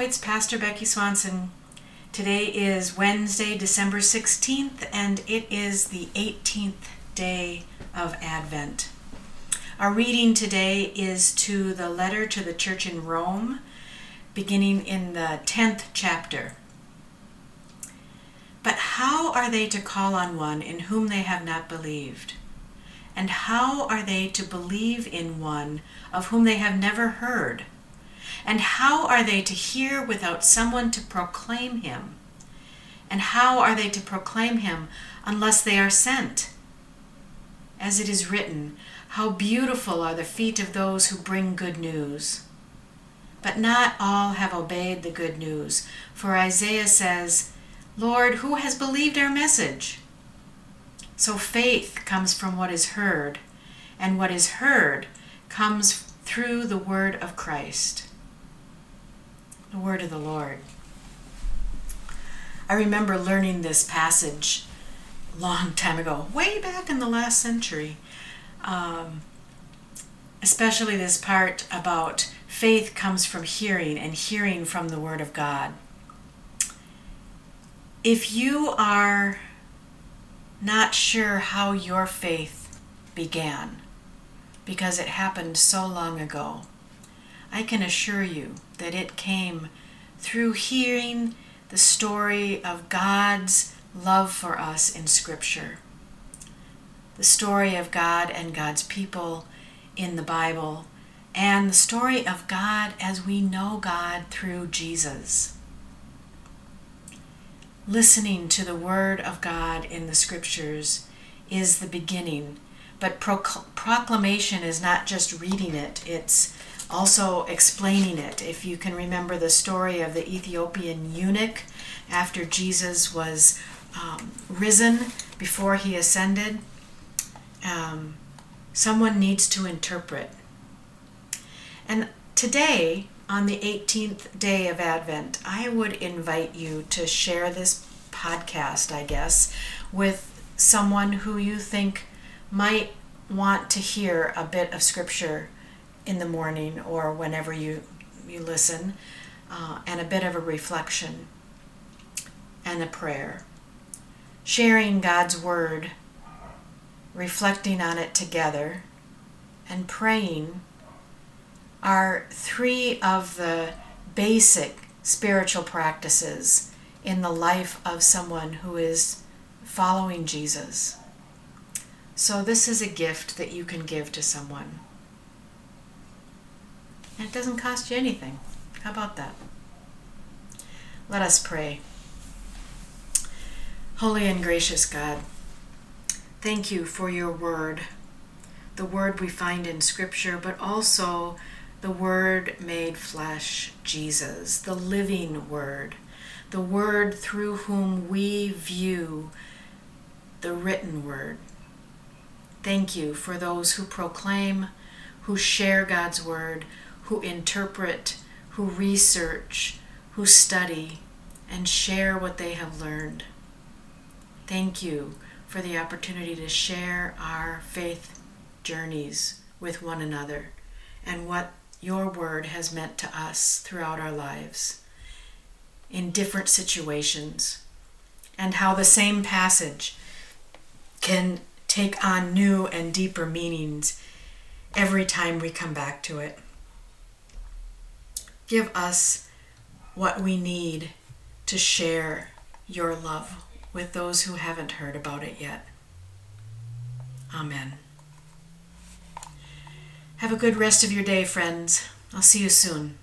it's Pastor Becky Swanson. Today is Wednesday, December 16th, and it is the 18th day of Advent. Our reading today is to the letter to the church in Rome, beginning in the 10th chapter. But how are they to call on one in whom they have not believed? And how are they to believe in one of whom they have never heard? And how are they to hear without someone to proclaim him? And how are they to proclaim him unless they are sent? As it is written, How beautiful are the feet of those who bring good news! But not all have obeyed the good news, for Isaiah says, Lord, who has believed our message? So faith comes from what is heard, and what is heard comes through the word of Christ. The word of the Lord. I remember learning this passage long time ago, way back in the last century. Um, especially this part about faith comes from hearing and hearing from the Word of God. If you are not sure how your faith began, because it happened so long ago, I can assure you that it came through hearing the story of God's love for us in Scripture, the story of God and God's people in the Bible, and the story of God as we know God through Jesus. Listening to the Word of God in the Scriptures is the beginning, but proclamation is not just reading it, it's also explaining it. If you can remember the story of the Ethiopian eunuch after Jesus was um, risen before he ascended, um, someone needs to interpret. And today, on the 18th day of Advent, I would invite you to share this podcast, I guess, with someone who you think might want to hear a bit of scripture in the morning or whenever you, you listen, uh, and a bit of a reflection and a prayer. Sharing God's Word, reflecting on it together, and praying are three of the basic spiritual practices in the life of someone who is following Jesus. So, this is a gift that you can give to someone. And it doesn't cost you anything. How about that? Let us pray. Holy and gracious God, thank you for your word, the word we find in Scripture, but also the Word made flesh, Jesus, the living Word, the Word through whom we view the written Word. Thank you for those who proclaim, who share God's Word, who interpret, who research, who study, and share what they have learned. Thank you for the opportunity to share our faith journeys with one another and what your word has meant to us throughout our lives in different situations, and how the same passage can take on new and deeper meanings every time we come back to it. Give us what we need to share your love with those who haven't heard about it yet. Amen. Have a good rest of your day, friends. I'll see you soon.